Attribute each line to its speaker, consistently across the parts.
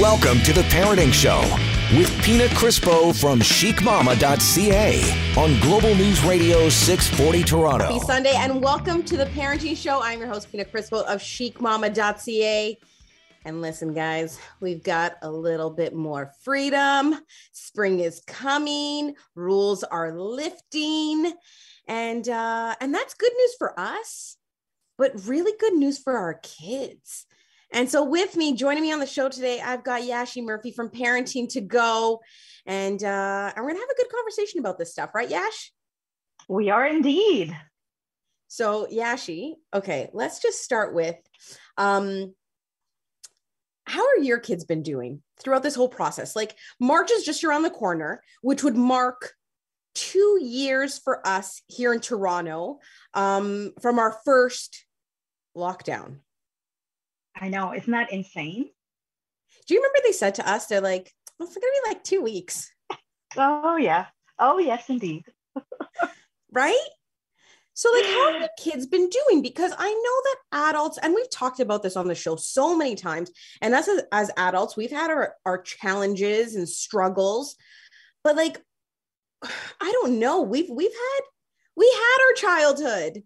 Speaker 1: Welcome to the Parenting Show with Pina Crispo from chicmamma.ca on Global News Radio 640 Toronto.
Speaker 2: Happy Sunday and welcome to the Parenting Show. I'm your host, Pina Crispo of chicmamma.ca. And listen, guys, we've got a little bit more freedom. Spring is coming, rules are lifting, and uh, and that's good news for us, but really good news for our kids. And so, with me, joining me on the show today, I've got Yashy Murphy from Parenting to Go. And, uh, and we're going to have a good conversation about this stuff, right, Yash?
Speaker 3: We are indeed.
Speaker 2: So, Yashy, okay, let's just start with um, how are your kids been doing throughout this whole process? Like, March is just around the corner, which would mark two years for us here in Toronto um, from our first lockdown.
Speaker 3: I know. Isn't that insane?
Speaker 2: Do you remember they said to us, they're like, well, it's going to be like two weeks.
Speaker 3: Oh, yeah. Oh, yes, indeed.
Speaker 2: right? So, like, how have your kids been doing? Because I know that adults, and we've talked about this on the show so many times, and us as, as adults, we've had our, our challenges and struggles, but like, I don't know. We've we've had we had our childhood.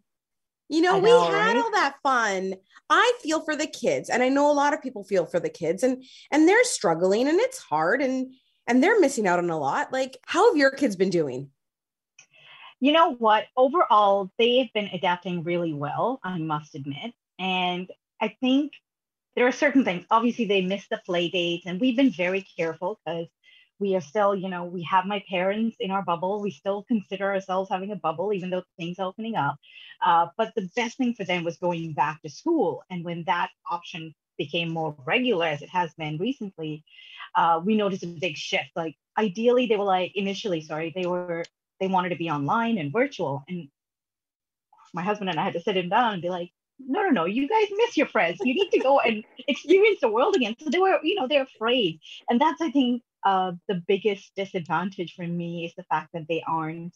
Speaker 2: You know, know we had right? all that fun. I feel for the kids and I know a lot of people feel for the kids and and they're struggling and it's hard and and they're missing out on a lot. Like how have your kids been doing?
Speaker 3: You know what? Overall, they've been adapting really well, I must admit. And I think there are certain things. Obviously, they missed the play dates, and we've been very careful because we are still, you know, we have my parents in our bubble. We still consider ourselves having a bubble, even though things are opening up. Uh, but the best thing for them was going back to school. And when that option became more regular, as it has been recently, uh, we noticed a big shift. Like ideally, they were like initially, sorry, they were they wanted to be online and virtual. And my husband and I had to sit him down and be like, no, no, no, you guys miss your friends. You need to go and experience the world again. So they were, you know, they're afraid. And that's, I think, uh, the biggest disadvantage for me is the fact that they aren't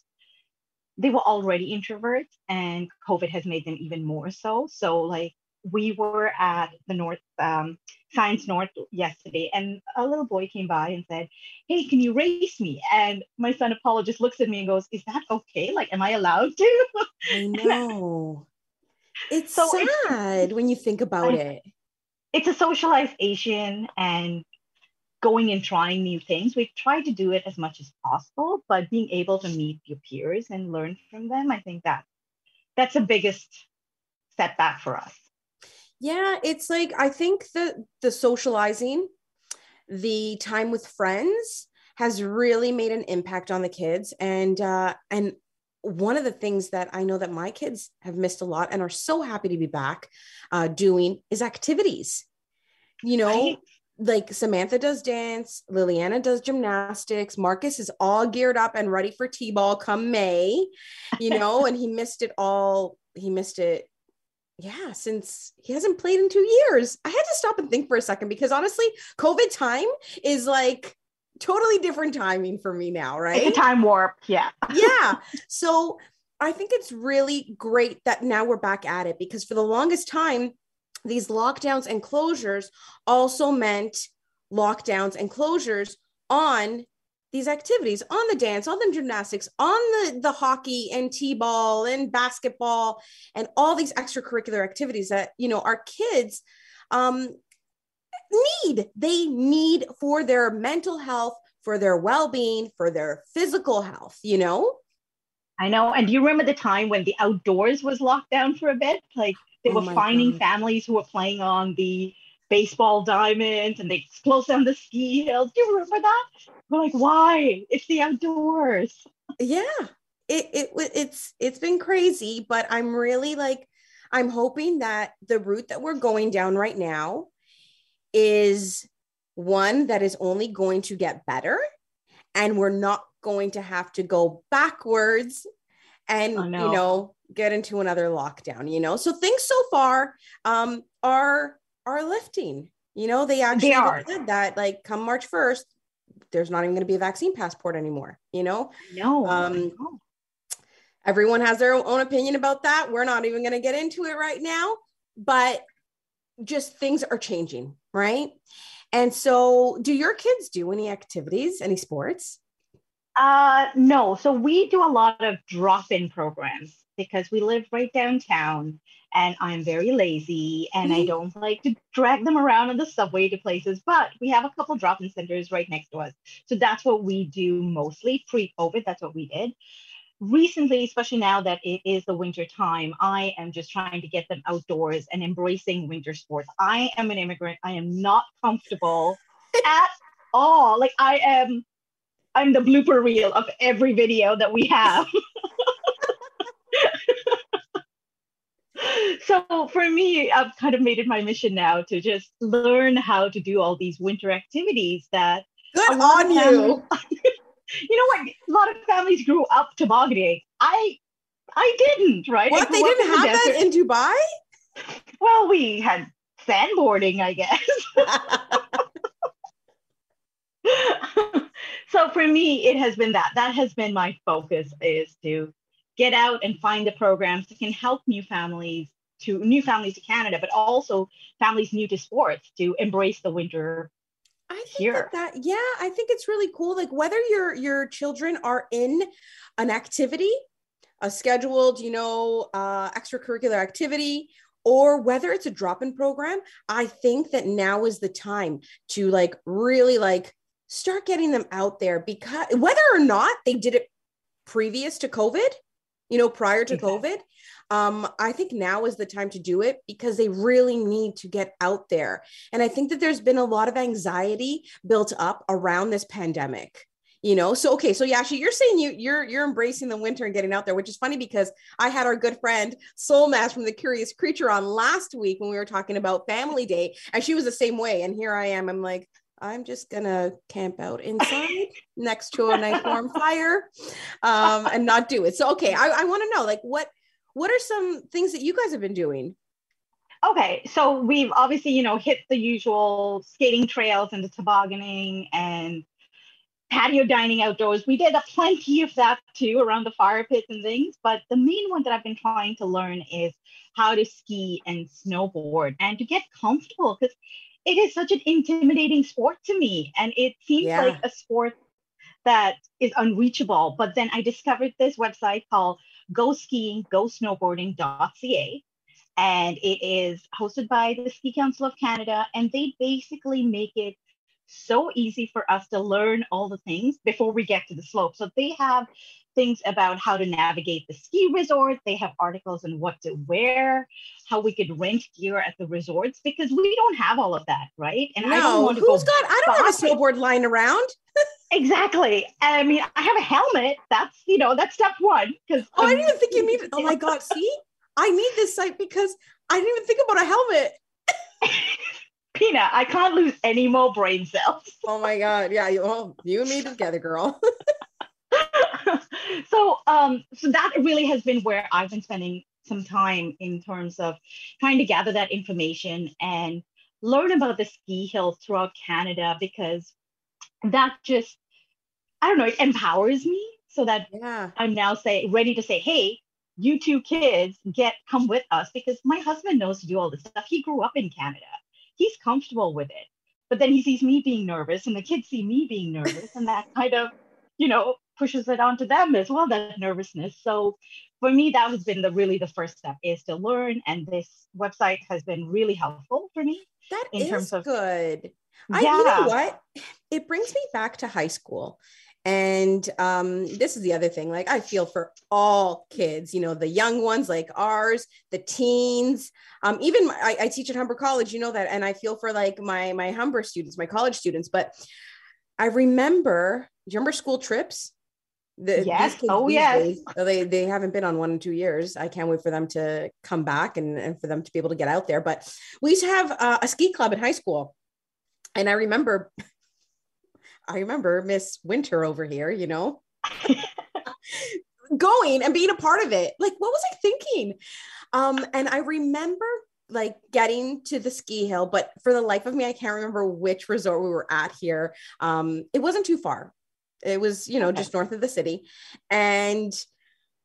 Speaker 3: they were already introverts and covid has made them even more so. So like we were at the north um, science north yesterday and a little boy came by and said hey can you race me? And my son apollo just looks at me and goes is that okay? Like am i allowed to?
Speaker 2: I know. It's so sad it's, when you think about I, it.
Speaker 3: It's a socialization and going and trying new things. We try to do it as much as possible, but being able to meet your peers and learn from them, I think that that's the biggest setback for us.
Speaker 2: Yeah, it's like I think the the socializing, the time with friends has really made an impact on the kids and uh and one of the things that I know that my kids have missed a lot and are so happy to be back uh, doing is activities. You know, right like Samantha does dance, Liliana does gymnastics, Marcus is all geared up and ready for T-ball come May, you know, and he missed it all. He missed it. Yeah, since he hasn't played in two years. I had to stop and think for a second because honestly, COVID time is like totally different timing for me now, right?
Speaker 3: It's a time warp. Yeah.
Speaker 2: yeah. So I think it's really great that now we're back at it because for the longest time, these lockdowns and closures also meant lockdowns and closures on these activities on the dance on the gymnastics on the the hockey and t-ball and basketball and all these extracurricular activities that you know our kids um need. They need for their mental health for their well-being for their physical health you know?
Speaker 3: I know. And do you remember the time when the outdoors was locked down for a bit? Like they oh were finding God. families who were playing on the baseball diamonds and they closed down the ski hills. Do you remember that? We're like, why? It's the outdoors.
Speaker 2: Yeah. It, it it's it's been crazy, but I'm really like I'm hoping that the route that we're going down right now is one that is only going to get better and we're not going to have to go backwards and you know. get into another lockdown you know? So things so far um are are lifting you know? They actually they said that like come march 1st there's not even going to be a vaccine passport anymore you know?
Speaker 3: No
Speaker 2: um everyone has their own opinion about that. We're not even going to get into it right now but just things are changing, right? And so, do your kids do any activities, any sports?
Speaker 3: Uh, no. So we do a lot of drop-in programs because we live right downtown and I'm very lazy and I mm-hmm. don't like to drag them around on the subway to places, but we have a couple drop-in centers right next to us. So that's what we do mostly pre-COVID. That's what we did. Recently, especially now that it is the winter time, I am just trying to get them outdoors and embracing winter sports. I am an immigrant. I am not comfortable at all. Like I am I'm the blooper reel of every video that we have. so for me, I've kind of made it my mission now to just learn how to do all these winter activities that
Speaker 2: good on you.
Speaker 3: you know what? A lot of families grew up tobogganing. I I didn't, right?
Speaker 2: What they didn't have that in Dubai?
Speaker 3: Well, we had sandboarding, I guess. so for me, it has been that. That has been my focus is to get out and find the programs that can help new families to new families to Canada, but also families new to sports to embrace the winter
Speaker 2: I think here. That, that yeah, I think it's really cool. Like whether your your children are in an activity, a scheduled, you know, uh, extracurricular activity, or whether it's a drop-in program, I think that now is the time to like really like start getting them out there because whether or not they did it previous to COVID, you know, prior to COVID, um, I think now is the time to do it because they really need to get out there. And I think that there's been a lot of anxiety built up around this pandemic you know so okay so yeah actually you're saying you you're you're embracing the winter and getting out there which is funny because i had our good friend soul mass from the curious creature on last week when we were talking about family day and she was the same way and here i am i'm like I'm just gonna camp out inside next to a nice warm fire um, and not do it. So okay, I, I want to know like what what are some things that you guys have been doing?
Speaker 3: Okay, so we've obviously you know hit the usual skating trails and the tobogganing and patio dining outdoors. We did a plenty of that too around the fire pits and things. But the main one that I've been trying to learn is how to ski and snowboard and to get comfortable because it is such an intimidating sport to me. And it seems yeah. like a sport that is unreachable. But then I discovered this website called go skiing, go snowboarding.ca. And it is hosted by the Ski Council of Canada. And they basically make it so easy for us to learn all the things before we get to the slope. So they have things about how to navigate the ski resort. They have articles on what to wear, how we could rent gear at the resorts because we don't have all of that, right?
Speaker 2: And no, I don't want to who's got I don't have a snowboard lying around.
Speaker 3: exactly. I mean, I have a helmet. That's you know, that's step one. Because
Speaker 2: oh, I didn't even think you need oh my god, see? I need this site because I didn't even think about a helmet.
Speaker 3: Pina, I can't lose any more brain cells.
Speaker 2: oh my god. Yeah, you, well, you and me together, girl.
Speaker 3: so um so that really has been where I've been spending some time in terms of trying to gather that information and learn about the ski hills throughout Canada because that just I don't know, it empowers me so that yeah. I'm now say ready to say, hey, you two kids get come with us because my husband knows to do all this stuff. He grew up in Canada. He's comfortable with it. But then he sees me being nervous and the kids see me being nervous and that kind of, you know, pushes it onto them as well, that nervousness. So for me, that has been the really the first step is to learn. And this website has been really helpful for me.
Speaker 2: That in is terms of good. I, yeah. you know what? It brings me back to high school. And um, this is the other thing. Like, I feel for all kids, you know, the young ones like ours, the teens. Um, even my, I, I teach at Humber College, you know that, and I feel for like my my Humber students, my college students. But I remember, do you remember school trips?
Speaker 3: The, yes. Oh, yes. Days,
Speaker 2: they, they haven't been on one in two years. I can't wait for them to come back and, and for them to be able to get out there. But we used to have uh, a ski club in high school. And I remember, I remember Miss Winter over here, you know, going and being a part of it. Like, what was I thinking? Um, and I remember like getting to the ski hill, but for the life of me, I can't remember which resort we were at here. Um, it wasn't too far. It was, you know, just north of the city. And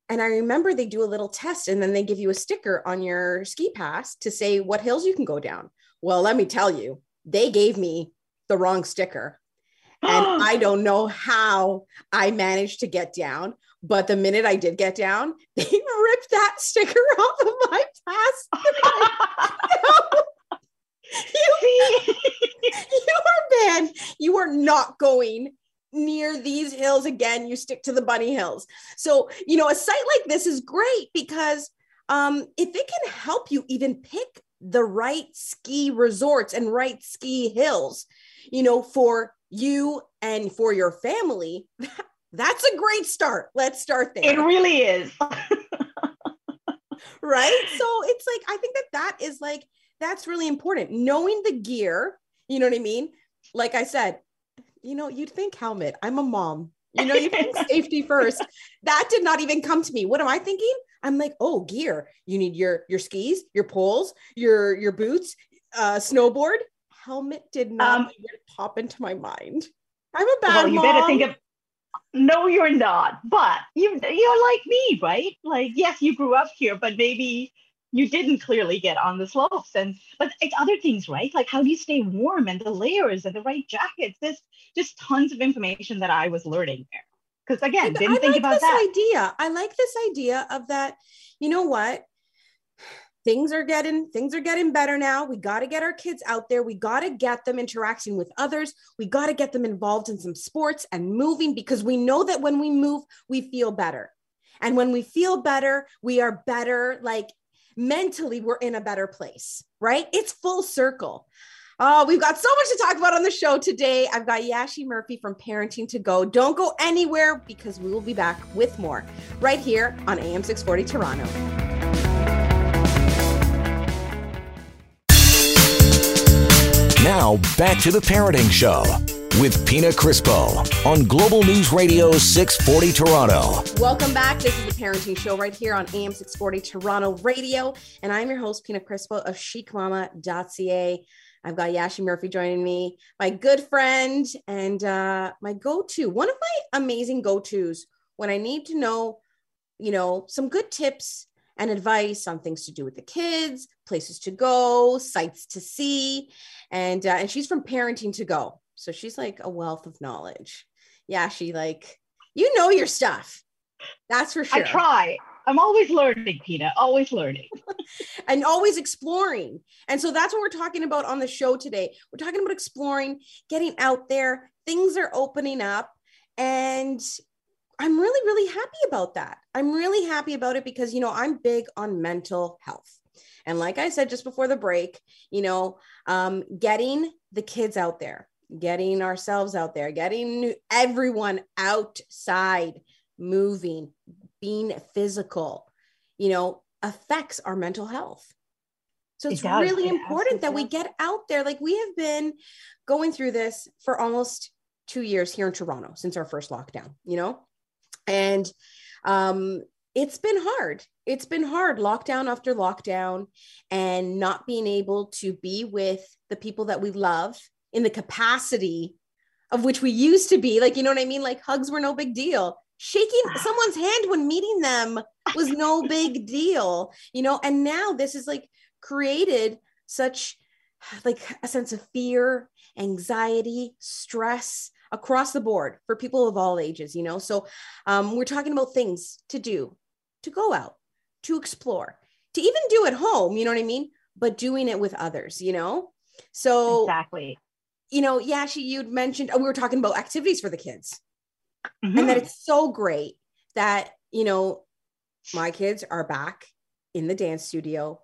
Speaker 2: and I remember they do a little test and then they give you a sticker on your ski pass to say what hills you can go down. Well, let me tell you, they gave me the wrong sticker. And I don't know how I managed to get down, but the minute I did get down, they ripped that sticker off of my pass. you, you are banned. You are not going near these hills again. You stick to the bunny hills. So, you know, a site like this is great because um, if it can help you even pick the right ski resorts and right ski hills, you know, for you and for your family, that's a great start. Let's start there.
Speaker 3: It really is.
Speaker 2: right? So it's like, I think that that is like, that's really important. Knowing the gear, you know what I mean? Like I said, you know, you'd think helmet. I'm a mom. You know, you think safety first. That did not even come to me. What am I thinking? I'm like, oh, gear. You need your your skis, your poles, your your boots, uh, snowboard. Helmet did not um, even pop into my mind. I'm a bad well,
Speaker 3: you
Speaker 2: mom.
Speaker 3: better think of no, you're not. But you you're like me, right? Like, yes, you grew up here, but maybe you didn't clearly get on the slopes and but it's other things right like how do you stay warm and the layers and the right jackets there's just tons of information that i was learning there because again didn't I think
Speaker 2: like
Speaker 3: about
Speaker 2: this
Speaker 3: that
Speaker 2: idea i like this idea of that you know what things are getting things are getting better now we got to get our kids out there we got to get them interacting with others we got to get them involved in some sports and moving because we know that when we move we feel better and when we feel better we are better like mentally we're in a better place, right? It's full circle. Oh, we've got so much to talk about on the show today. I've got Yashy Murphy from Parenting to Go. Don't go anywhere because we will be back with more right here on AM 640 Toronto.
Speaker 1: Back to the Parenting Show with Pina Crispo on Global News Radio 640 Toronto.
Speaker 2: Welcome back. This is the Parenting Show right here on AM 640 Toronto Radio. And I'm your host, Pina Crispo of chicmamma.ca. I've got Yashy Murphy joining me, my good friend, and uh, my go to, one of my amazing go tos when I need to know, you know, some good tips and advice on things to do with the kids, places to go, sites to see, and uh, and she's from Parenting to Go. So she's like a wealth of knowledge. Yeah, she like, you know your stuff. That's for sure.
Speaker 3: I try. I'm always learning, Pina, always learning.
Speaker 2: and always exploring. And so that's what we're talking about on the show today. We're talking about exploring, getting out there. Things are opening up. And I'm really, really happy about that. I'm really happy about it because, you know, I'm big on mental health. And like I said just before the break, you know, um, getting the kids out there, getting ourselves out there, getting everyone outside, moving, being physical, you know, affects our mental health. So it's it really it important that we get out there. Like we have been going through this for almost two years here in Toronto since our first lockdown, you know? And um, it's been hard. It's been hard, lockdown after lockdown, and not being able to be with the people that we love in the capacity of which we used to be. Like, you know what I mean? Like, hugs were no big deal. Shaking someone's hand when meeting them was no big deal, you know? And now this is like created such like a sense of fear, anxiety, stress across the board for people of all ages, you know? So um, we're talking about things to do, to go out, to explore, to even do at home, you know what I mean? But doing it with others, you know? So
Speaker 3: exactly
Speaker 2: you know, Yashy, you'd mentioned, oh, we were talking about activities for the kids mm-hmm. and that it's so great that, you know, my kids are back in the dance studio,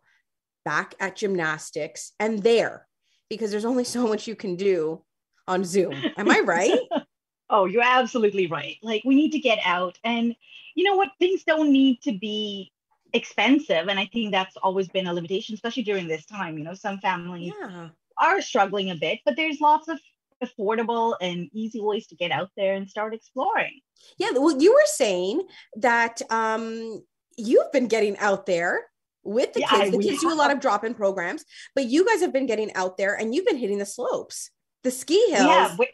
Speaker 2: back at gymnastics and there because there's only so much you can do on Zoom. Am I right?
Speaker 3: oh, you're absolutely right. Like we need to get out and you know what? Things don't need to be expensive. And I think that's always been a limitation, especially during this time. You know, some families yeah are struggling a bit, but there's lots of affordable and easy ways to get out there and start exploring.
Speaker 2: Yeah, well, you were saying that um, you've been getting out there with the yeah, kids. The kids have. do a lot of drop-in programs, but you guys have been getting out there and you've been hitting the slopes, the ski hills.
Speaker 3: Yeah, we're,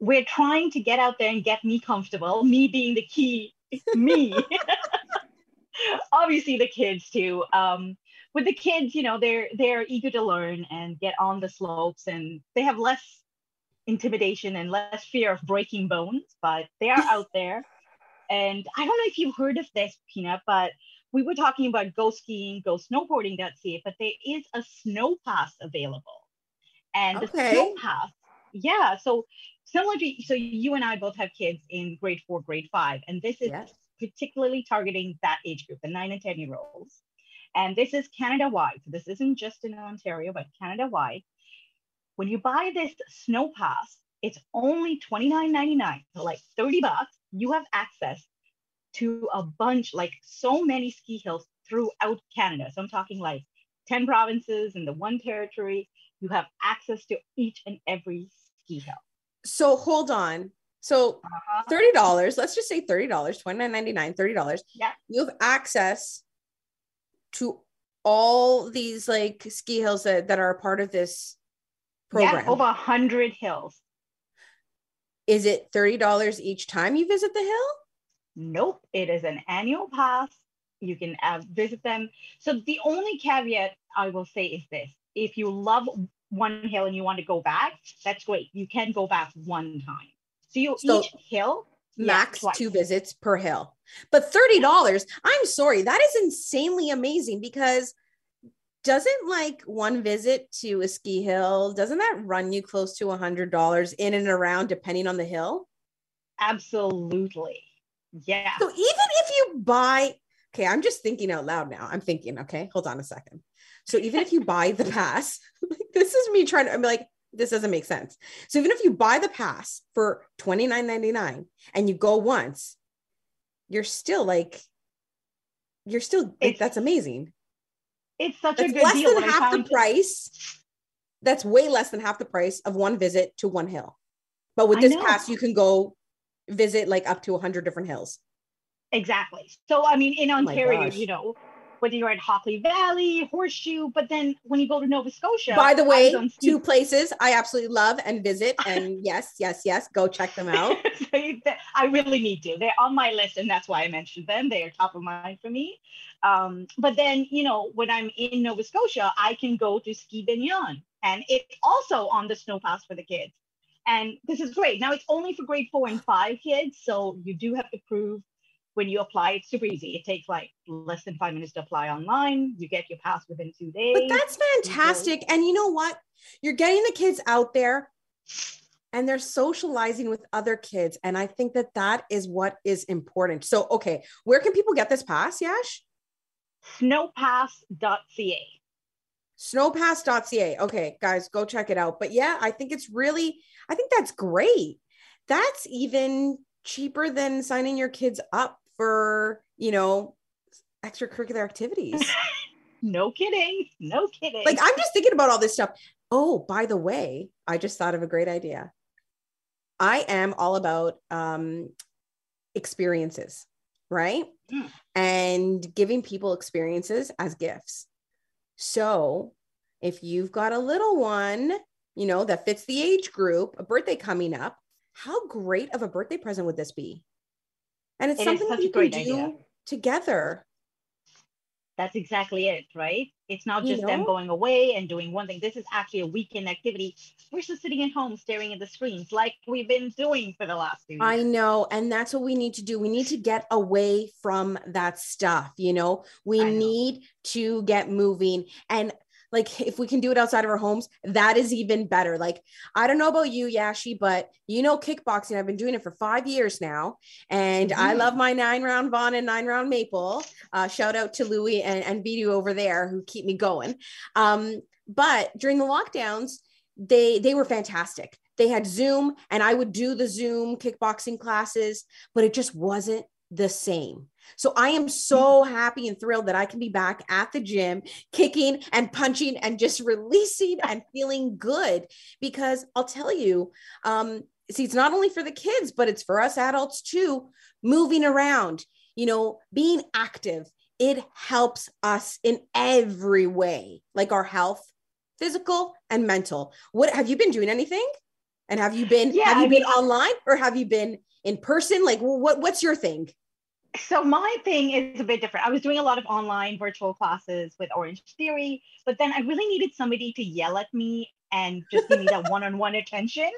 Speaker 3: we're trying to get out there and get me comfortable. Me being the key, me. obviously the kids too. Um, with the kids, you know, they're they're eager to learn and get on the slopes, and they have less intimidation and less fear of breaking bones, but they are out there. And I don't know if you've heard of this, Peanut, but we were talking about go skiing, go snowboarding.ca, but there is a snow pass available. And okay. the snow pass, yeah. So similar to so you and I both have kids in grade four, grade five, and this is yes. particularly targeting that age group, the nine and 10 year olds. And this is Canada wide. So this isn't just in Ontario, but Canada wide. When you buy this snow pass, it's only $29.99, so like 30 bucks. You have access to a bunch, like so many ski hills throughout Canada. So I'm talking like 10 provinces and the one territory. You have access to each and every ski hill.
Speaker 2: So hold on. So uh-huh. $30, let's just say $30, $29.99, $30.
Speaker 3: Yeah.
Speaker 2: You have access to all these like ski hills that, that are a part of this program.
Speaker 3: Yeah, over a hundred hills.
Speaker 2: Is it $30 each time you visit the hill?
Speaker 3: Nope. It is an annual pass. You can uh, visit them. So the only caveat I will say is this. If you love one hill and you want to go back, that's great. You can go back one time. So you so each hill
Speaker 2: max yeah, two visits per hill. But $30, I'm sorry, that is insanely amazing because doesn't like one visit to a ski hill, doesn't that run you close to a hundred dollars in and around depending on the hill?
Speaker 3: Absolutely. Yeah.
Speaker 2: So even if you buy, okay, I'm just thinking out loud now. I'm thinking, okay, hold on a second. So even if you buy the pass, this is me trying to, I'm like, this doesn't make sense. So even if you buy the pass for $29.99 and you go once, you're still like, you're still like, that's amazing.
Speaker 3: It's such
Speaker 2: that's
Speaker 3: a good
Speaker 2: less
Speaker 3: deal.
Speaker 2: than half the price. That's way less than half the price of one visit to one hill. But with this pass, you can go visit like up to 100 different hills.
Speaker 3: Exactly. So, I mean, in oh Ontario, oh you know, whether you're at Hockley Valley, Horseshoe, but then when you go to Nova Scotia.
Speaker 2: By the way, two places I absolutely love and visit. And yes, yes, yes, go check them out.
Speaker 3: I really need to. They're on my list, and that's why I mentioned them. They are top of mind for me. Um, but then, you know, when I'm in Nova Scotia, I can go to Ski Ben Eoin, and it's also on the snow pass for the kids. And this is great. Now it's only for grade four and five kids, so you do have to prove when you apply, it's super easy. It takes like less than five minutes to apply online. You get your pass within two days.
Speaker 2: But that's fantastic. And you know what? You're getting the kids out there and they're socializing with other kids. And I think that that is what is important. So, okay, where can people get this pass, Yash?
Speaker 3: Snowpass.ca.
Speaker 2: Snowpass.ca. Okay, guys, go check it out. But yeah, I think it's really, I think that's great. That's even cheaper than signing your kids up for, you know, extracurricular activities.
Speaker 3: no kidding. No kidding.
Speaker 2: Like I'm just thinking about all this stuff. Oh, by the way, I just thought of a great idea. I am all about um, experiences, right? Mm. And giving people experiences as gifts. So if you've got a little one, you know, that fits the age group, a birthday coming up, how great of a birthday present would this be? And it's it something that you can do idea. together
Speaker 3: that's exactly it right it's not just you know? them going away and doing one thing this is actually a weekend activity we're just sitting at home staring at the screens like we've been doing for the last few years.
Speaker 2: i know and that's what we need to do we need to get away from that stuff you know we know. need to get moving and like if we can do it outside of our homes that is even better. Like i don't know about you yashy but you know kickboxing i've been doing it for five years now and mm-hmm. i love my nine round vaughan and nine round maple. Uh, shout out to louie and, and Bidu over there who keep me going. Um, but during the lockdowns they they were fantastic. They had zoom and i would do the zoom kickboxing classes but it just wasn't the same so I am so happy and thrilled that I can be back at the gym, kicking and punching and just releasing and feeling good. Because I'll tell you, um, see, it's not only for the kids, but it's for us adults too, moving around, you know, being active. It helps us in every way, like our health, physical and mental. What have you been doing anything? And have you been yeah, have you I been mean, online or have you been in person? Like what what's your thing?
Speaker 3: So my thing is a bit different. I was doing a lot of online virtual classes with Orange Theory, but then I really needed somebody to yell at me and just give me that one-on-one attention.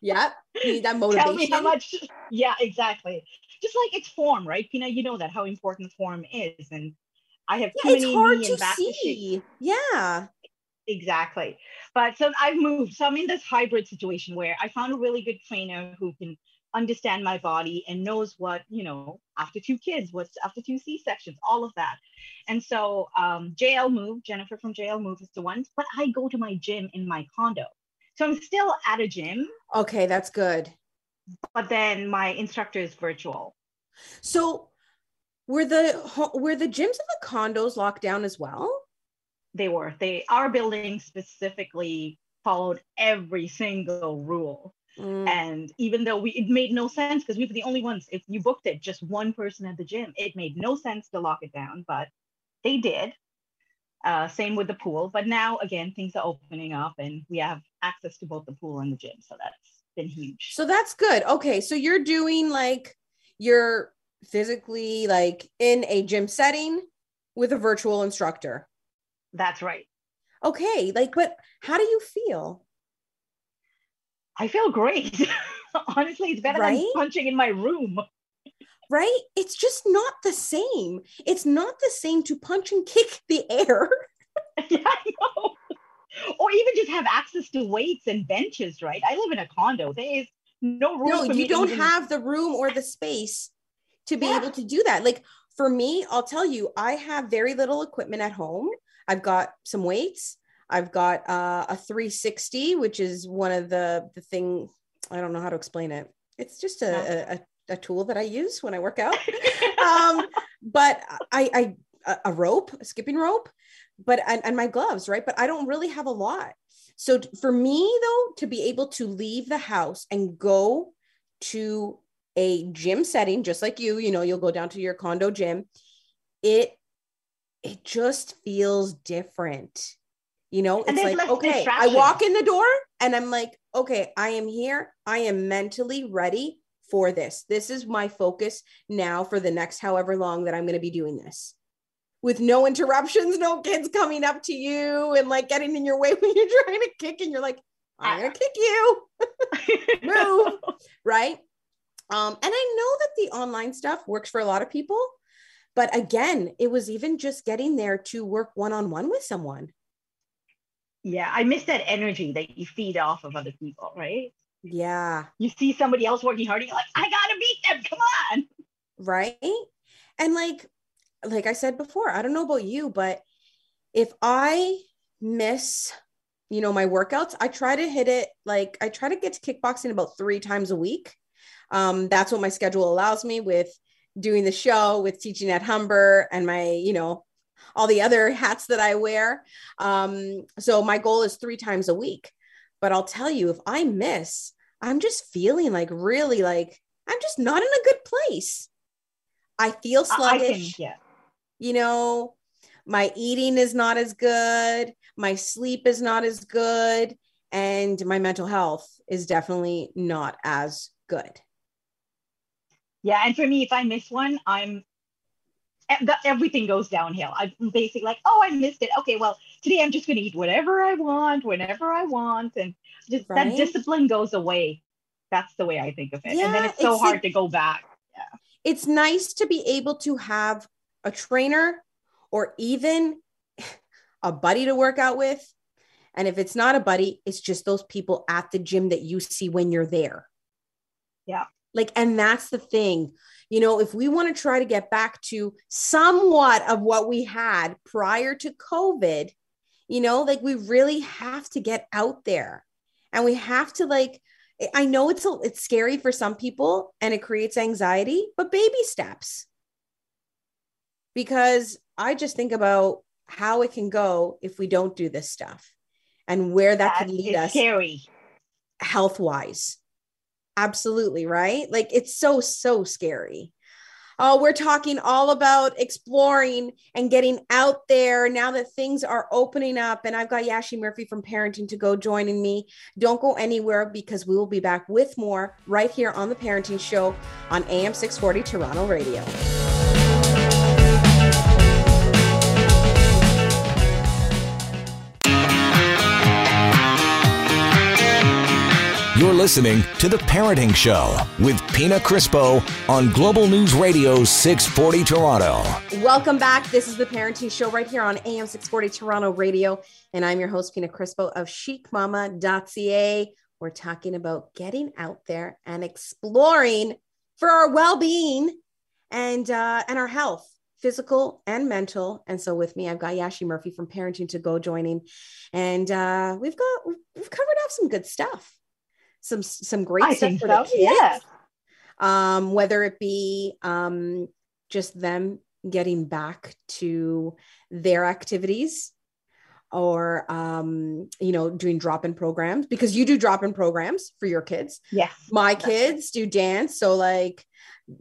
Speaker 2: Yeah, you need that motivation.
Speaker 3: Tell me how much. Yeah, exactly. Just like it's form, right, Pina? You know that how important form is, and I have too
Speaker 2: yeah, it's
Speaker 3: many knee and back issues.
Speaker 2: Yeah.
Speaker 3: Exactly. But so I've moved. So I'm in this hybrid situation where I found a really good trainer who can understand my body and knows what, you know, after two kids, what's after two C sections, all of that. And so um, JL Move, Jennifer from JL Move is the one, but I go to my gym in my condo. So I'm still at a gym,
Speaker 2: Okay, that's good.
Speaker 3: but then my instructor is virtual.
Speaker 2: So were the ho- were the gyms in the condos locked down as well?
Speaker 3: They were, they, our building specifically followed every single rule.
Speaker 2: Mm,
Speaker 3: And even though we, it made no sense because we were the only ones, if you booked it, just one person at the gym, it made no sense to lock it down, but they did. Uh, same with the pool. But now, again, things are opening up and we have access to both the pool and the gym. So that's been huge.
Speaker 2: So that's good. Okay, so you're doing like you're physically like in a gym setting with a virtual instructor.
Speaker 3: that's right.
Speaker 2: Okay, like but how do you feel?
Speaker 3: I feel great. Honestly, it's better
Speaker 2: Right?
Speaker 3: than punching in my room.
Speaker 2: Right? It's just not the same. It's not the same to punch and kick the air.
Speaker 3: yeah, I know. Or even just have access to weights and benches, right? I live in a condo. There is no room.
Speaker 2: no, you don't
Speaker 3: even-
Speaker 2: have the room or the space to be
Speaker 3: Yeah.
Speaker 2: able to do that. Like for me, I'll tell you, I have very little equipment at home. I've got some weights. I've got uh, a 360, which is one of the the thing. I don't know how to explain it. It's just a, a, a, a tool that I use when I work out. um, but I, I a- rope, a skipping rope, but and, and my gloves, right? But I don't really have a lot. So for me though, to be able to leave the house and go to a gym setting, just like you, you know, you'll go down to your condo gym. It it just feels different. You know,
Speaker 3: And
Speaker 2: it's like, okay, I walk in the door and I'm like, okay, I am here. I am mentally ready for this. This is my focus now for the next however long that I'm going to be doing this with no interruptions, no kids coming up to you and like getting in your way when you're trying to kick and you're like, I'm going to kick you. Move. Right. Um, and I know that the online stuff works for a lot of people. But again, it was even just getting there to work one on one with someone.
Speaker 3: Yeah, I miss that energy that you feed off of other people, right?
Speaker 2: Yeah.
Speaker 3: You see somebody else working hard, and you're like, I gotta beat them. Come on.
Speaker 2: right and like like i said before i don't know about you but if i miss you know my workouts i try to hit it like i try to get to kickboxing about three times a week um, that's what my schedule allows me with doing the show with teaching at humber and my you know all the other hats that i wear. Um, so my goal is three times a week. But i'll tell you if i miss i'm just feeling like really like i'm just not in a good place. I feel
Speaker 3: I- I can,
Speaker 2: sluggish.
Speaker 3: yeah.
Speaker 2: you know my eating is not as good. My sleep is not as good. And my mental health is definitely not as good.
Speaker 3: Yeah, and for me, if I miss one, I'm everything goes downhill. I'm basically like, oh, I missed it. Okay, well, today I'm just gonna eat whatever I want, whenever I want, and just
Speaker 2: Right?
Speaker 3: that discipline goes away. That's the way I think of it. and then it's so
Speaker 2: it's
Speaker 3: hard
Speaker 2: like-
Speaker 3: to go back.
Speaker 2: it's nice to be able to have a trainer or even a buddy to work out with and if it's not a buddy it's just those people at the gym that you see when you're there
Speaker 3: Yeah.
Speaker 2: Like and that's the thing you know if we want to try to get back to somewhat of what we had prior to covid you know like we really have to get out there and we have to like i know it's a, it's scary for some people and it creates anxiety but baby steps because i just think about how it can go if we don't do this stuff and where that could lead us
Speaker 3: scary.
Speaker 2: health wise. Absolutely, right? Like it's so, so scary. Oh, we're talking all about exploring and getting out there now that things are opening up. And I've got Yashy Murphy from Parenting to Go joining me. Don't go anywhere because we will be back with more right here on the Parenting Show on AM 640 Toronto Radio.
Speaker 1: You're listening to The Parenting Show with Pina Crispo on Global News Radio 640 Toronto.
Speaker 2: Welcome back. This is The Parenting Show right here on AM 640 Toronto Radio. And I'm your host, Pina Crispo of chicmamma.ca. We're talking about getting out there and exploring for our well being and, uh, and our health physical and mental. And so with me, I've got Yashy Murphy from Parenting to Go joining, and uh, we've got we've covered off some good stuff, some some great
Speaker 3: I
Speaker 2: stuff for
Speaker 3: so.
Speaker 2: the kids. Yeah. Um, whether it be um, just them getting back to their activities or um, you know doing drop-in programs because you do drop-in programs for your kids
Speaker 3: yeah
Speaker 2: my kids do dance so like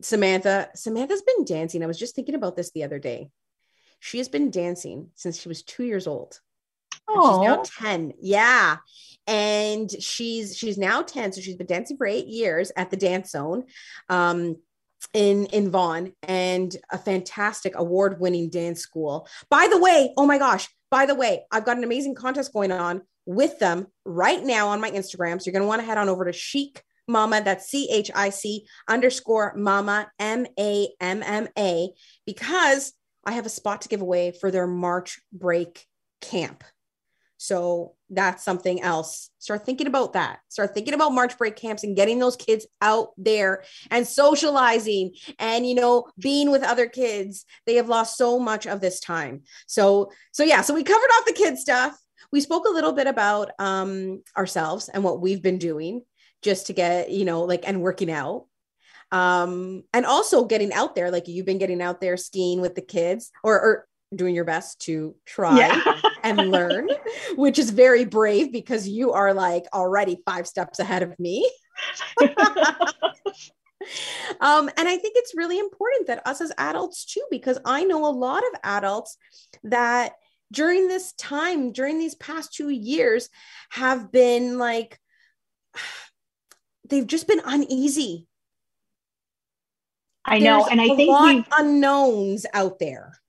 Speaker 2: Samantha, Samantha's been dancing. I was just thinking about this the other day. She has been dancing since she was two years old.
Speaker 3: Oh,
Speaker 2: she's now 10. Yeah. And she's she's now 10. So she's been dancing for eight years at the dance zone. Um, in in Vaughan and a fantastic award-winning dance school. By the way, oh my gosh, by the way, I've got an amazing contest going on with them right now on my Instagram. So you're going to want to head on over to Chic mama that's c-h-i-c underscore mama m-a-m-m-a because i have a spot to give away for their march break camp so that's something else. Start thinking about that. Start thinking about march break camps and getting those kids out there and socializing and you know being with other kids. They have lost so much of this time. So so yeah so we covered off the kid stuff. We spoke a little bit about um, ourselves and what we've been doing just to get, you know, like, and working out. Um, and also getting out there, like you've been getting out there skiing with the kids or, or doing your best to try. Yeah. and learn, which is very brave because you are like already five steps ahead of me. um, and I think it's really important that us as adults too, because I know a lot of adults that during this time, during these past two years, have been like, they've just been uneasy.
Speaker 3: I know, There's and I think
Speaker 2: we unknowns out there.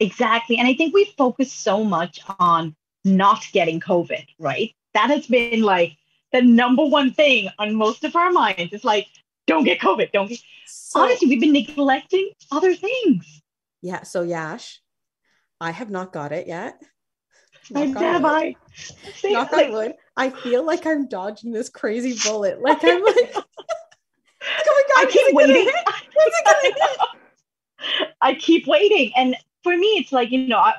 Speaker 3: Exactly, and I think we focus so much on not getting COVID, right? That has been like the number one thing on most of our minds. It's like, don't get COVID, don't get. So, Honestly, we've been neglecting other things.
Speaker 2: Yeah. So Yash, I have not got it yet.
Speaker 3: Knock have I.
Speaker 2: Knock like, on wood. I feel like I'm dodging this crazy bullet. Like I'm like, oh my god,
Speaker 3: I keep waiting. I keep waiting, and for me, it's like you know, I,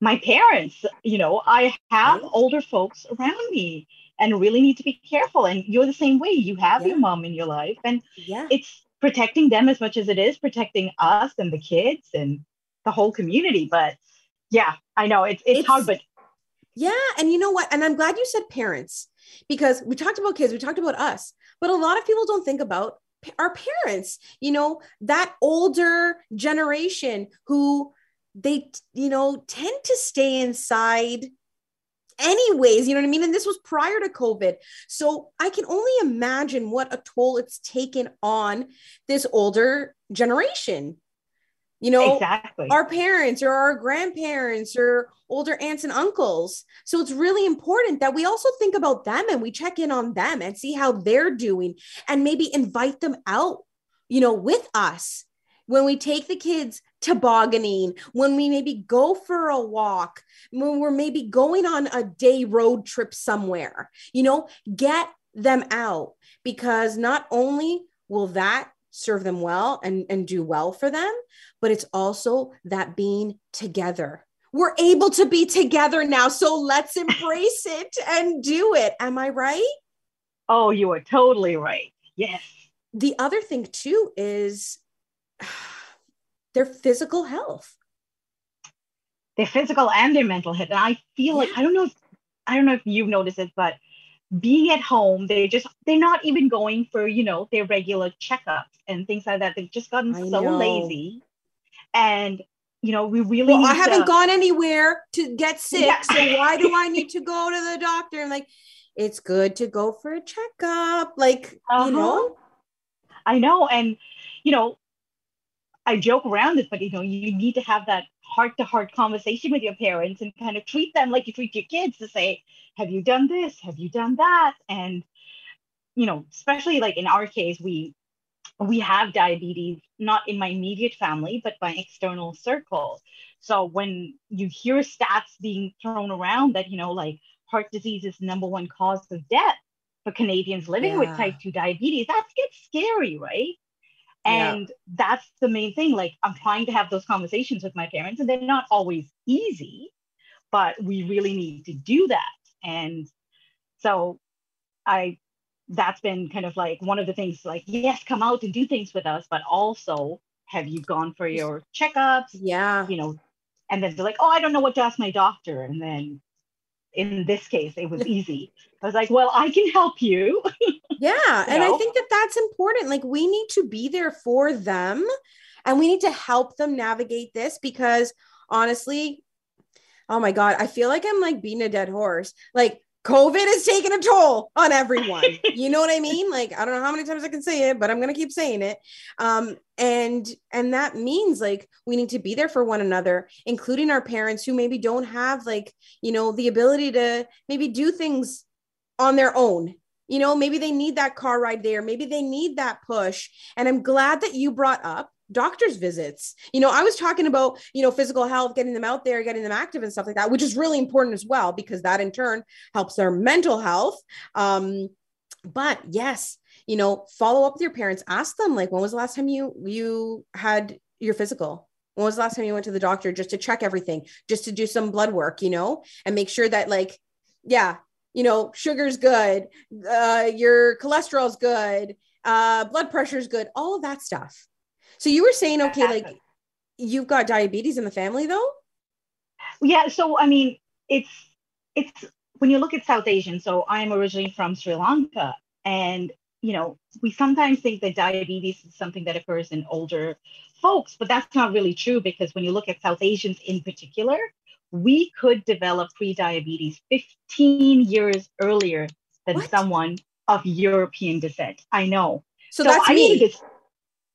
Speaker 3: my parents. You know, I have older folks around me, and really need to be careful. And you're the same way. You have yeah. your mom in your life, and
Speaker 2: yeah,
Speaker 3: it's protecting them as much as it is protecting us and the kids and the whole community. But yeah, I know it's, it's, it's hard, but
Speaker 2: yeah. And you know what? And I'm glad you said parents because we talked about kids, we talked about us, but a lot of people don't think about our parents, you know, that older generation who they, you know, tend to stay inside anyways you know what i mean? And this was prior to covid. So i can only imagine what a toll it's taken on this older generation you know
Speaker 3: exactly.
Speaker 2: our parents or our grandparents or older aunts and uncles. So it's really important that we also think about them and we check in on them and see how they're doing and maybe invite them out you know with us when we take the kids tobogganing when we maybe go for a walk when we're maybe going on a day road trip somewhere you know get them out because not only will that serve them well and, and do well for them, but it's also that being together. We're able to be together now. So let's embrace it and do it. Am I right?
Speaker 3: Oh, you are totally right. Yes.
Speaker 2: The other thing, too, is their physical health.
Speaker 3: Their physical and their mental health. And I feel yeah. like, I don't know, if, I don't know if you've noticed it, but being at home, they just they're not even going for you know their regular checkups and things like that. They've just gotten I so know. lazy, and you know we really.
Speaker 2: Well, I haven't to... gone anywhere to get sick, yeah. so why do I need to go to the doctor? I'm like, it's good to go for a checkup, like uh-huh. you know.
Speaker 3: I know, and you know, I joke around this, but you know, you need to have that heart to heart conversation with your parents and kind of treat them like you treat your kids to say, have you done this? Have you done that? And you know, especially like in our case, we we have diabetes not in my immediate family, but my external circle. So when you hear stats being thrown around that, you know, like heart disease is number one cause of death for Canadians living yeah. with type 2 diabetes, that gets scary, right? And yeah. that's the main thing. Like, I'm trying to have those conversations with my parents, and they're not always easy, but we really need to do that. And so I, that's been kind of like one of the things like, yes, come out and do things with us, but also have you gone for your checkups?
Speaker 2: Yeah.
Speaker 3: You know, and then they're like, oh, I don't know what to ask my doctor. And then in this case, it was easy. I was like, well, I can help you.
Speaker 2: yeah. and know? I think that that's important. Like, we need to be there for them and we need to help them navigate this because honestly, oh my God, I feel like I'm like beating a dead horse. Like, COVID is taking a toll on everyone. you know what I mean? Like, I don't know how many times I can say it, but I'm going to keep saying it. Um, and, and that means like we need to be there for one another, including our parents who maybe don't have like, you know, the ability to maybe do things on their own. You know, maybe they need that car ride there. Maybe they need that push. And I'm glad that you brought up doctor's visits. You know, I was talking about, you know, physical health, getting them out there, getting them active and stuff like that, which is really important as well, because that in turn helps their mental health. Um, but yes, you know, follow up with your parents, ask them like, when was the last time you, you had your physical? When was the last time you went to the doctor just to check everything, just to do some blood work, you know, and make sure that like, yeah, you know, sugar's good, uh, your cholesterol's good, uh, blood pressure's good, all of that stuff so you were saying, okay, like you've got diabetes in the family though?
Speaker 3: Yeah. So, I mean, it's, it's, when you look at South Asian, so I'm originally from Sri Lanka and, you know, we sometimes think that diabetes is something that occurs in older folks, but that's not really true because when you look at South Asians in particular, we could develop pre-diabetes 15 years earlier than what? someone of European descent. I know.
Speaker 2: So, so that's I me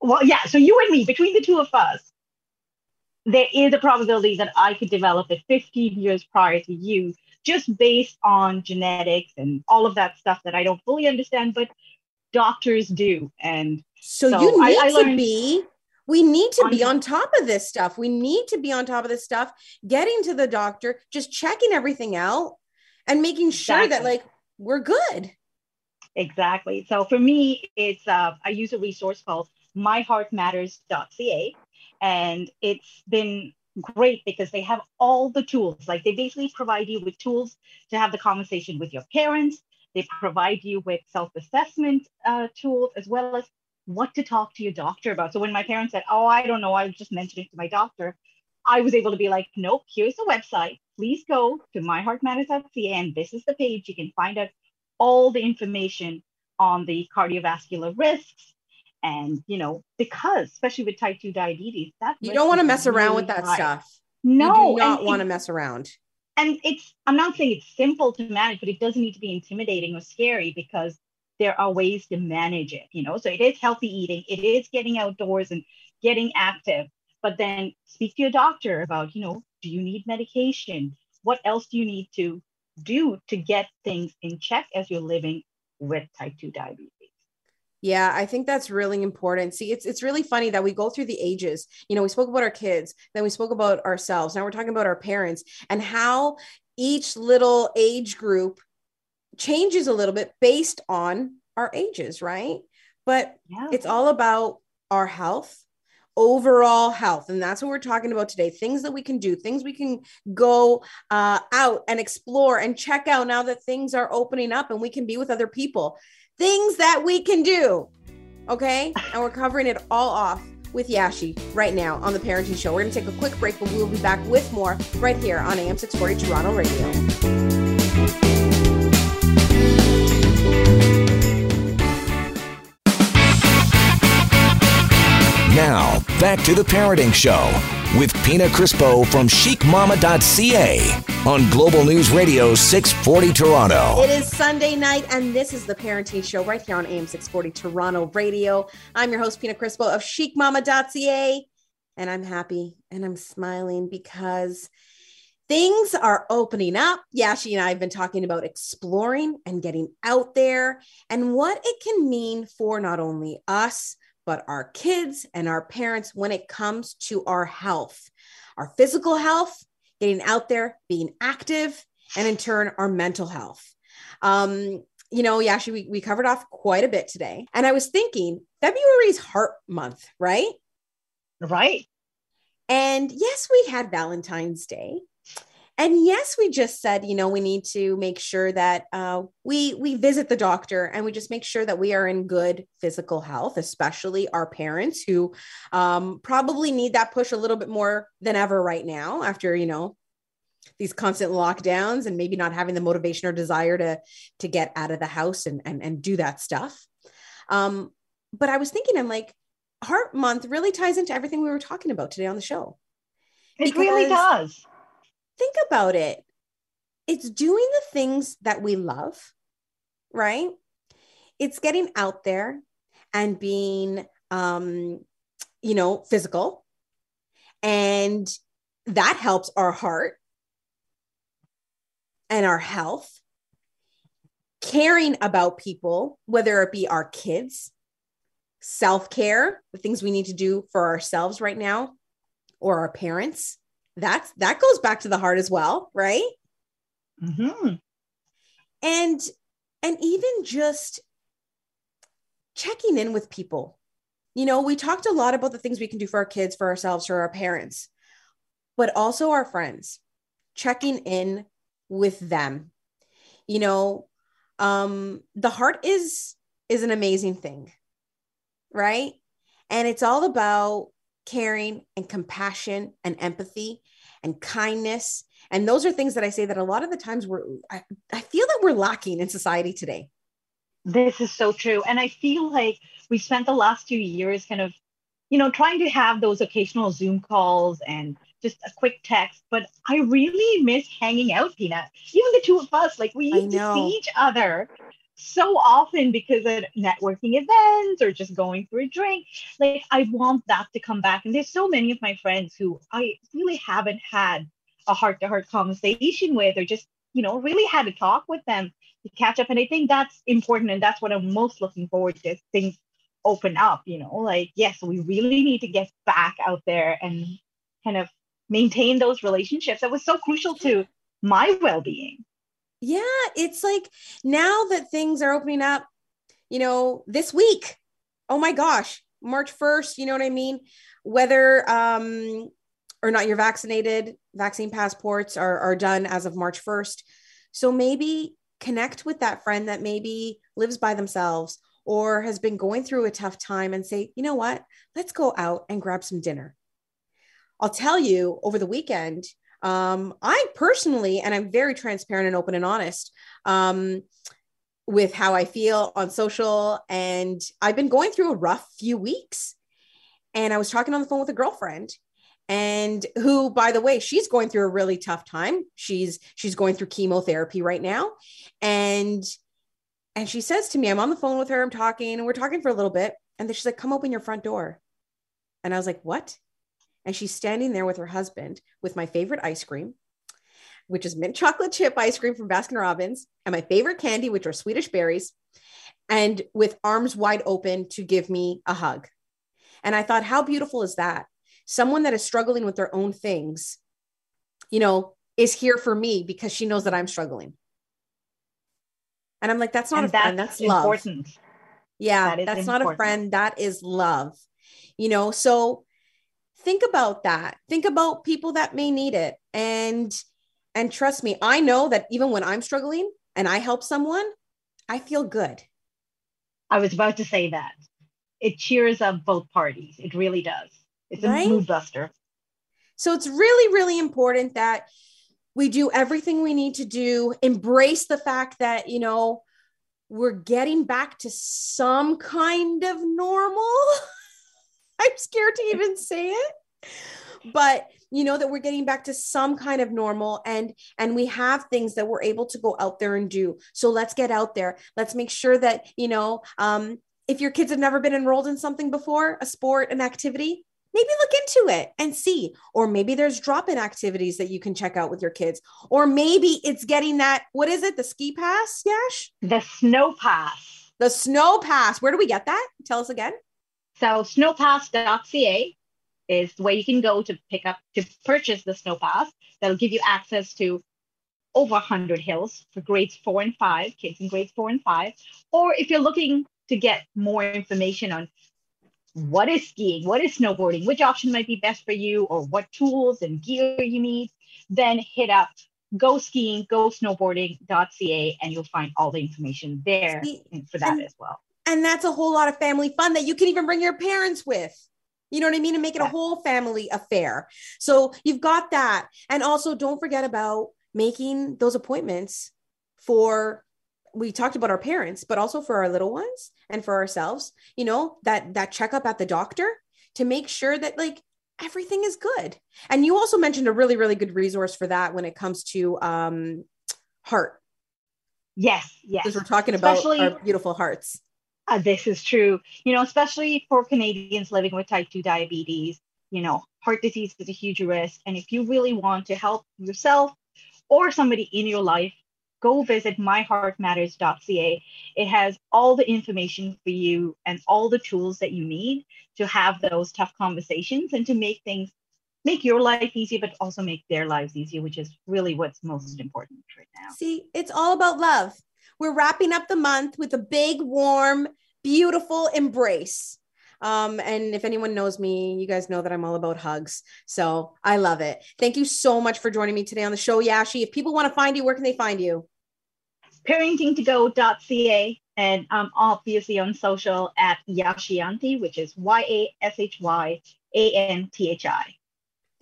Speaker 3: well, yeah. So you and me, between the two of us, there is a probability that I could develop it 15 years prior to you, just based on genetics and all of that stuff that I don't fully understand, but doctors do. And
Speaker 2: so, so you need I, I to be. We need to be on top of this stuff. We need to be on top of this stuff, getting to the doctor, just checking everything out and making sure exactly. that like we're good.
Speaker 3: Exactly. So for me, it's uh, I use a resource called myheartmatters.ca. And it's been great because they have all the tools. Like they basically provide you with tools to have the conversation with your parents. They provide you with self assessment uh, tools as well as what to talk to your doctor about. So when my parents said, Oh, I don't know, I was just mentioning to my doctor, I was able to be like, Nope, here's the website. Please go to myheartmatters.ca and this is the page. You can find out all the information on the cardiovascular risks, and you know because especially with type 2 diabetes that
Speaker 2: you don't want to mess around with that high. stuff
Speaker 3: no
Speaker 2: you do not want to mess around
Speaker 3: and it's i'm not saying it's simple to manage but it doesn't need to be intimidating or scary because there are ways to manage it you know so it is healthy eating it is getting outdoors and getting active but then speak to your doctor about you know do you need medication what else do you need to do to get things in check as you're living with type 2 diabetes
Speaker 2: yeah, I think that's really important. See, it's it's really funny that we go through the ages. You know, we spoke about our kids, then we spoke about ourselves. Now we're talking about our parents and how each little age group changes a little bit based on our ages, right? But yeah. it's all about our health, overall health. And that's what we're talking about today. Things that we can do, things we can go uh, out and explore and check out now that things are opening up and we can be with other people things that we can do. Okay. And we're covering it all off with Yashy right now on the Parenting Show. We're going to take a quick break, but we will be back with more right here on AM 640 Toronto Radio.
Speaker 1: Back to the Parenting Show with Pina Crispo from chicmamma.ca on Global News Radio 640 Toronto.
Speaker 2: It is Sunday night, and this is the Parenting Show right here on AM 640 Toronto Radio. I'm your host, Pina Crispo of chicmamma.ca, and I'm happy and I'm smiling because things are opening up. Yashy and I have been talking about exploring and getting out there and what it can mean for not only us, but our kids and our parents when it comes to our health, our physical health, getting out there, being active, and in turn, our mental health. Um, you know, Yashy, we, we covered off quite a bit today. And I was thinking February's heart month, right?
Speaker 3: Right.
Speaker 2: And yes, we had Valentine's Day. And yes, we just said, you know, we need to make sure that uh, we we visit the doctor and we just make sure that we are in good physical health, especially our parents who um, probably need that push a little bit more than ever right now after you know these constant lockdowns and maybe not having the motivation or desire to to get out of the house and and, and do that stuff. Um, but I was thinking, I'm like, Heart Month really ties into everything we were talking about today on the show.
Speaker 3: It really does
Speaker 2: think about it. It's doing the things that we love, right? It's getting out there and being, um, you know, physical. And that helps our heart and our health. Caring about people, whether it be our kids, self care, the things we need to do for ourselves right now, or our parents, that's that goes back to the heart as well, right?
Speaker 3: Mm-hmm.
Speaker 2: And and even just checking in with people. You know, we talked a lot about the things we can do for our kids, for ourselves, for our parents, but also our friends, checking in with them. You know, um, the heart is is an amazing thing, right? And it's all about caring and compassion and empathy and kindness. And those are things that I say that a lot of the times we're, I, I feel that we're lacking in society today.
Speaker 3: This is so true. And I feel like we spent the last few years kind of, you know, trying to have those occasional Zoom calls and just a quick text. But I really miss hanging out, Peanut. Even the two of us, like we used to see each other so often because of networking events or just going for a drink. Like I want that to come back. And there's so many of my friends who I really haven't had a heart-to-heart conversation with or just, you know, really had to talk with them to catch up. And I think that's important. And that's what I'm most looking forward to things open up, you know, like, yes, we really need to get back out there and kind of maintain those relationships. That was so crucial to my well-being
Speaker 2: yeah, it's like now that things are opening up, you know, this week. Oh my gosh, March 1st, you know what I mean? Whether um or not you're vaccinated, vaccine passports are, are done as of March 1st. So maybe connect with that friend that maybe lives by themselves or has been going through a tough time and say, you know what, let's go out and grab some dinner. I'll tell you over the weekend, um, I personally, and I'm very transparent and open and honest um, with how I feel on social. And I've been going through a rough few weeks. And I was talking on the phone with a girlfriend and who by the way she's going through a really tough time she's she's going through chemotherapy right now and and she says to me i'm on the phone with her i'm talking and we're talking for a little bit and then she's like come open your front door and i was like what and she's standing there with her husband with my favorite ice cream, which is mint chocolate chip ice cream from Baskin Robbins, and my favorite candy, which are Swedish berries, and with arms wide open to give me a hug. And I thought, how beautiful is that? Someone that is struggling with their own things, you know, is here for me because she knows that I'm struggling. And I'm like, that's not and a that's friend, that's important. love. Yeah, that that's important. not a friend, that is love. You know, so think about that. Think about people that may need it. And and trust me i know that even when i'm struggling and i help someone i feel good.
Speaker 3: I was about to say that. It cheers up both parties. It really does. It's a right? mood buster.
Speaker 2: So it's really really important that we do everything we need to do. Embrace the fact that you know we're getting back to some kind of normal I'm scared to even say it. But you know that we're getting back to some kind of normal and and we have things that we're able to go out there and do. So let's get out there. Let's make sure that, you know, um if your kids have never been enrolled in something before, a sport, an activity, maybe look into it and see. Or maybe there's drop in activities that you can check out with your kids. Or maybe it's getting that, what is it, the ski pass, Yash?
Speaker 3: The snow pass.
Speaker 2: The snow pass. Where do we get that? Tell us again.
Speaker 3: So snowpass.ca is where you can go to pick up, to purchase the snow pass. That'll give you access to over 100 hills for grades four and five, kids in grades four and five. Or if you're looking to get more information on what is skiing, what is snowboarding, which option might be best for you, or what tools and gear you need, then hit up go skiing, go snowboarding.ca, and you'll find all the information there for that
Speaker 2: and,
Speaker 3: as well.
Speaker 2: And that's a whole lot of family fun that you can even bring your parents with. You know what I mean? And make it yeah. a whole family affair. So you've got that. And also, don't forget about making those appointments for we talked about our parents but also for our little ones and for ourselves you know that that checkup at the doctor to make sure that like everything is good and you also mentioned a really really good resource for that when it comes to um heart
Speaker 3: yes yes
Speaker 2: because we're talking about especially, our beautiful hearts
Speaker 3: uh, this is true you know especially for canadians living with type 2 diabetes you know heart disease is a huge risk and if you really want to help yourself or somebody in your life, go visit myheartmatters.ca. It has all the information for you and all the tools that you need to have those tough conversations and to make things make your life easier, but also make their lives easier, which is really what's most important right now.
Speaker 2: See, it's all about love. We're wrapping up the month with a big, warm, beautiful embrace. Um, and if anyone knows me, you guys know that I'm all about hugs. So I love it. Thank you so much for joining me today on the show, Yashy. If people want to find you, where can they find you?
Speaker 3: Parentingtogo.ca and I'm obviously on social at Yashyanthi, which is Y A S H Y A N T H I.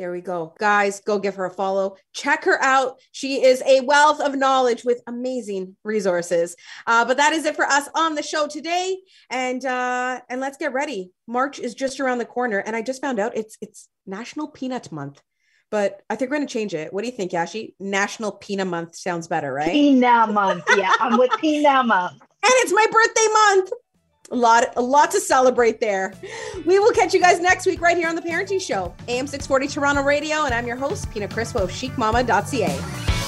Speaker 2: There we go. Guys, go give her a follow. Check her out. She is a wealth of knowledge with amazing resources. Uh, but that is it for us on the show today. And uh, and let's get ready. March is just around the corner. And I just found out it's it's National Peanut Month. But I think we're going to change it. What do you think, Yashy? National Peanut Month sounds better, right?
Speaker 3: Peanut Month. Yeah, I'm with Peanut Month.
Speaker 2: And it's my birthday month a lot a lot to celebrate there. We will catch you guys next week right here on the parenting show am 640 toronto radio and i'm your host pina crispo of chicmamma.ca